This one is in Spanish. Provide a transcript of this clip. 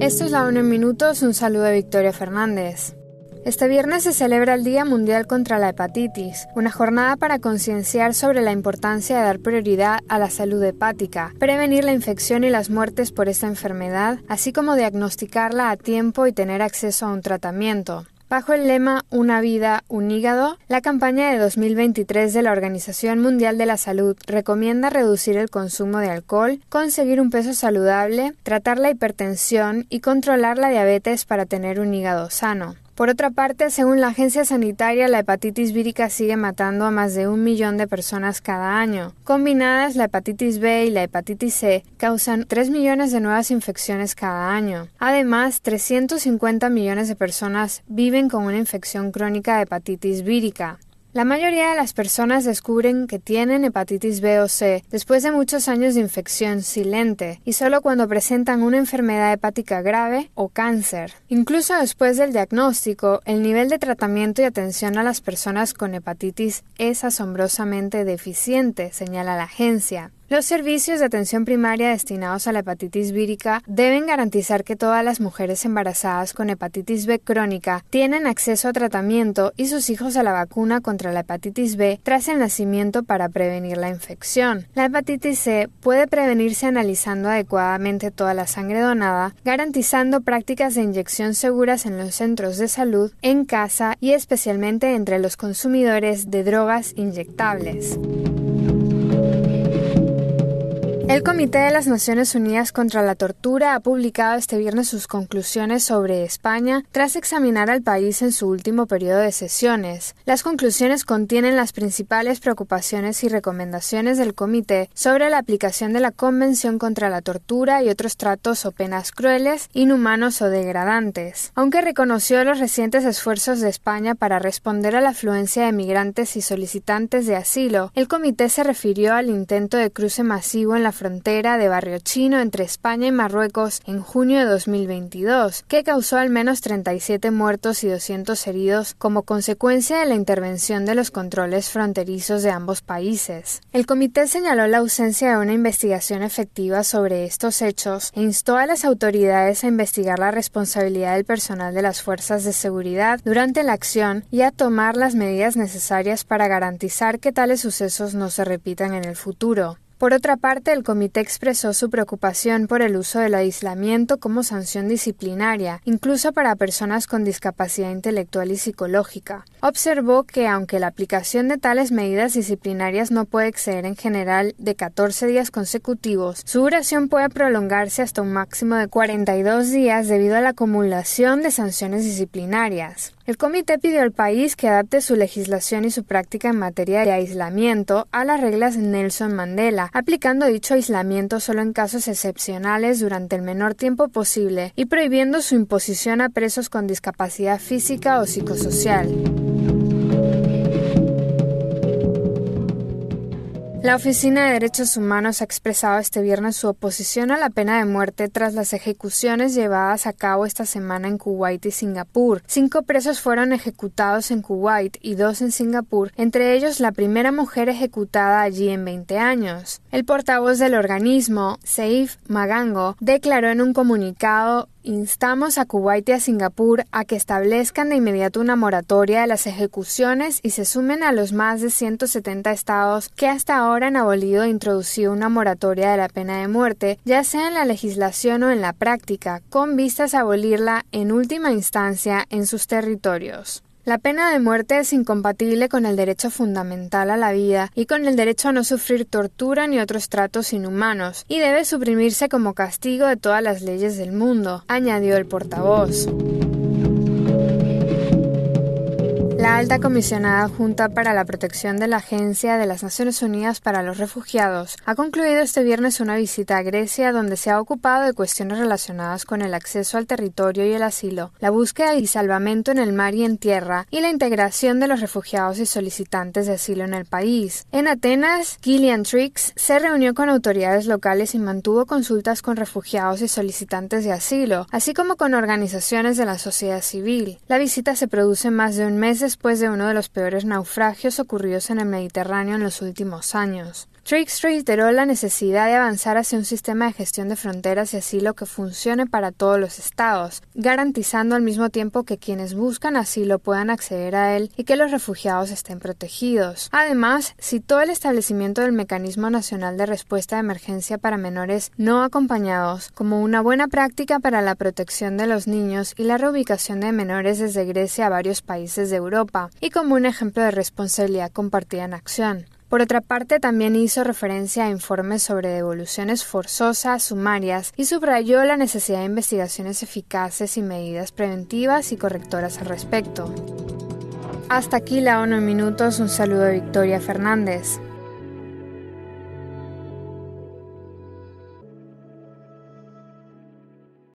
Esto es la UNO en minutos, un saludo de Victoria Fernández. Este viernes se celebra el Día Mundial contra la Hepatitis, una jornada para concienciar sobre la importancia de dar prioridad a la salud hepática, prevenir la infección y las muertes por esta enfermedad, así como diagnosticarla a tiempo y tener acceso a un tratamiento. Bajo el lema Una vida, un hígado, la campaña de 2023 de la Organización Mundial de la Salud recomienda reducir el consumo de alcohol, conseguir un peso saludable, tratar la hipertensión y controlar la diabetes para tener un hígado sano. Por otra parte, según la agencia sanitaria, la hepatitis vírica sigue matando a más de un millón de personas cada año. Combinadas, la hepatitis B y la hepatitis C causan 3 millones de nuevas infecciones cada año. Además, 350 millones de personas viven con una infección crónica de hepatitis vírica. La mayoría de las personas descubren que tienen hepatitis B o C después de muchos años de infección silente y solo cuando presentan una enfermedad hepática grave o cáncer. Incluso después del diagnóstico, el nivel de tratamiento y atención a las personas con hepatitis es asombrosamente deficiente, señala la agencia. Los servicios de atención primaria destinados a la hepatitis vírica deben garantizar que todas las mujeres embarazadas con hepatitis B crónica tienen acceso a tratamiento y sus hijos a la vacuna contra la hepatitis B tras el nacimiento para prevenir la infección. La hepatitis C puede prevenirse analizando adecuadamente toda la sangre donada, garantizando prácticas de inyección seguras en los centros de salud, en casa y especialmente entre los consumidores de drogas inyectables. El Comité de las Naciones Unidas contra la Tortura ha publicado este viernes sus conclusiones sobre España tras examinar al país en su último periodo de sesiones. Las conclusiones contienen las principales preocupaciones y recomendaciones del comité sobre la aplicación de la Convención contra la Tortura y otros tratos o penas crueles, inhumanos o degradantes. Aunque reconoció los recientes esfuerzos de España para responder a la afluencia de migrantes y solicitantes de asilo, el comité se refirió al intento de cruce masivo en la frontera de Barrio Chino entre España y Marruecos en junio de 2022, que causó al menos 37 muertos y 200 heridos como consecuencia de la intervención de los controles fronterizos de ambos países. El comité señaló la ausencia de una investigación efectiva sobre estos hechos e instó a las autoridades a investigar la responsabilidad del personal de las fuerzas de seguridad durante la acción y a tomar las medidas necesarias para garantizar que tales sucesos no se repitan en el futuro. Por otra parte, el comité expresó su preocupación por el uso del aislamiento como sanción disciplinaria, incluso para personas con discapacidad intelectual y psicológica. Observó que, aunque la aplicación de tales medidas disciplinarias no puede exceder en general de 14 días consecutivos, su duración puede prolongarse hasta un máximo de 42 días debido a la acumulación de sanciones disciplinarias. El comité pidió al país que adapte su legislación y su práctica en materia de aislamiento a las reglas Nelson Mandela, aplicando dicho aislamiento solo en casos excepcionales durante el menor tiempo posible y prohibiendo su imposición a presos con discapacidad física o psicosocial. La Oficina de Derechos Humanos ha expresado este viernes su oposición a la pena de muerte tras las ejecuciones llevadas a cabo esta semana en Kuwait y Singapur. Cinco presos fueron ejecutados en Kuwait y dos en Singapur, entre ellos la primera mujer ejecutada allí en 20 años. El portavoz del organismo, Saif Magango, declaró en un comunicado Instamos a Kuwait y a Singapur a que establezcan de inmediato una moratoria de las ejecuciones y se sumen a los más de 170 estados que hasta ahora han abolido e introducido una moratoria de la pena de muerte, ya sea en la legislación o en la práctica, con vistas a abolirla en última instancia en sus territorios. La pena de muerte es incompatible con el derecho fundamental a la vida y con el derecho a no sufrir tortura ni otros tratos inhumanos, y debe suprimirse como castigo de todas las leyes del mundo, añadió el portavoz. La alta comisionada adjunta para la protección de la Agencia de las Naciones Unidas para los Refugiados ha concluido este viernes una visita a Grecia donde se ha ocupado de cuestiones relacionadas con el acceso al territorio y el asilo, la búsqueda y salvamento en el mar y en tierra y la integración de los refugiados y solicitantes de asilo en el país. En Atenas, Gillian Trix se reunió con autoridades locales y mantuvo consultas con refugiados y solicitantes de asilo, así como con organizaciones de la sociedad civil. La visita se produce más de un mes después de uno de los peores naufragios ocurridos en el Mediterráneo en los últimos años. Trix reiteró la necesidad de avanzar hacia un sistema de gestión de fronteras y asilo que funcione para todos los estados, garantizando al mismo tiempo que quienes buscan asilo puedan acceder a él y que los refugiados estén protegidos. Además, citó el establecimiento del Mecanismo Nacional de Respuesta de Emergencia para Menores no acompañados como una buena práctica para la protección de los niños y la reubicación de menores desde Grecia a varios países de Europa, y como un ejemplo de responsabilidad compartida en acción. Por otra parte, también hizo referencia a informes sobre devoluciones forzosas, sumarias, y subrayó la necesidad de investigaciones eficaces y medidas preventivas y correctoras al respecto. Hasta aquí la ONU en minutos, un saludo de Victoria Fernández.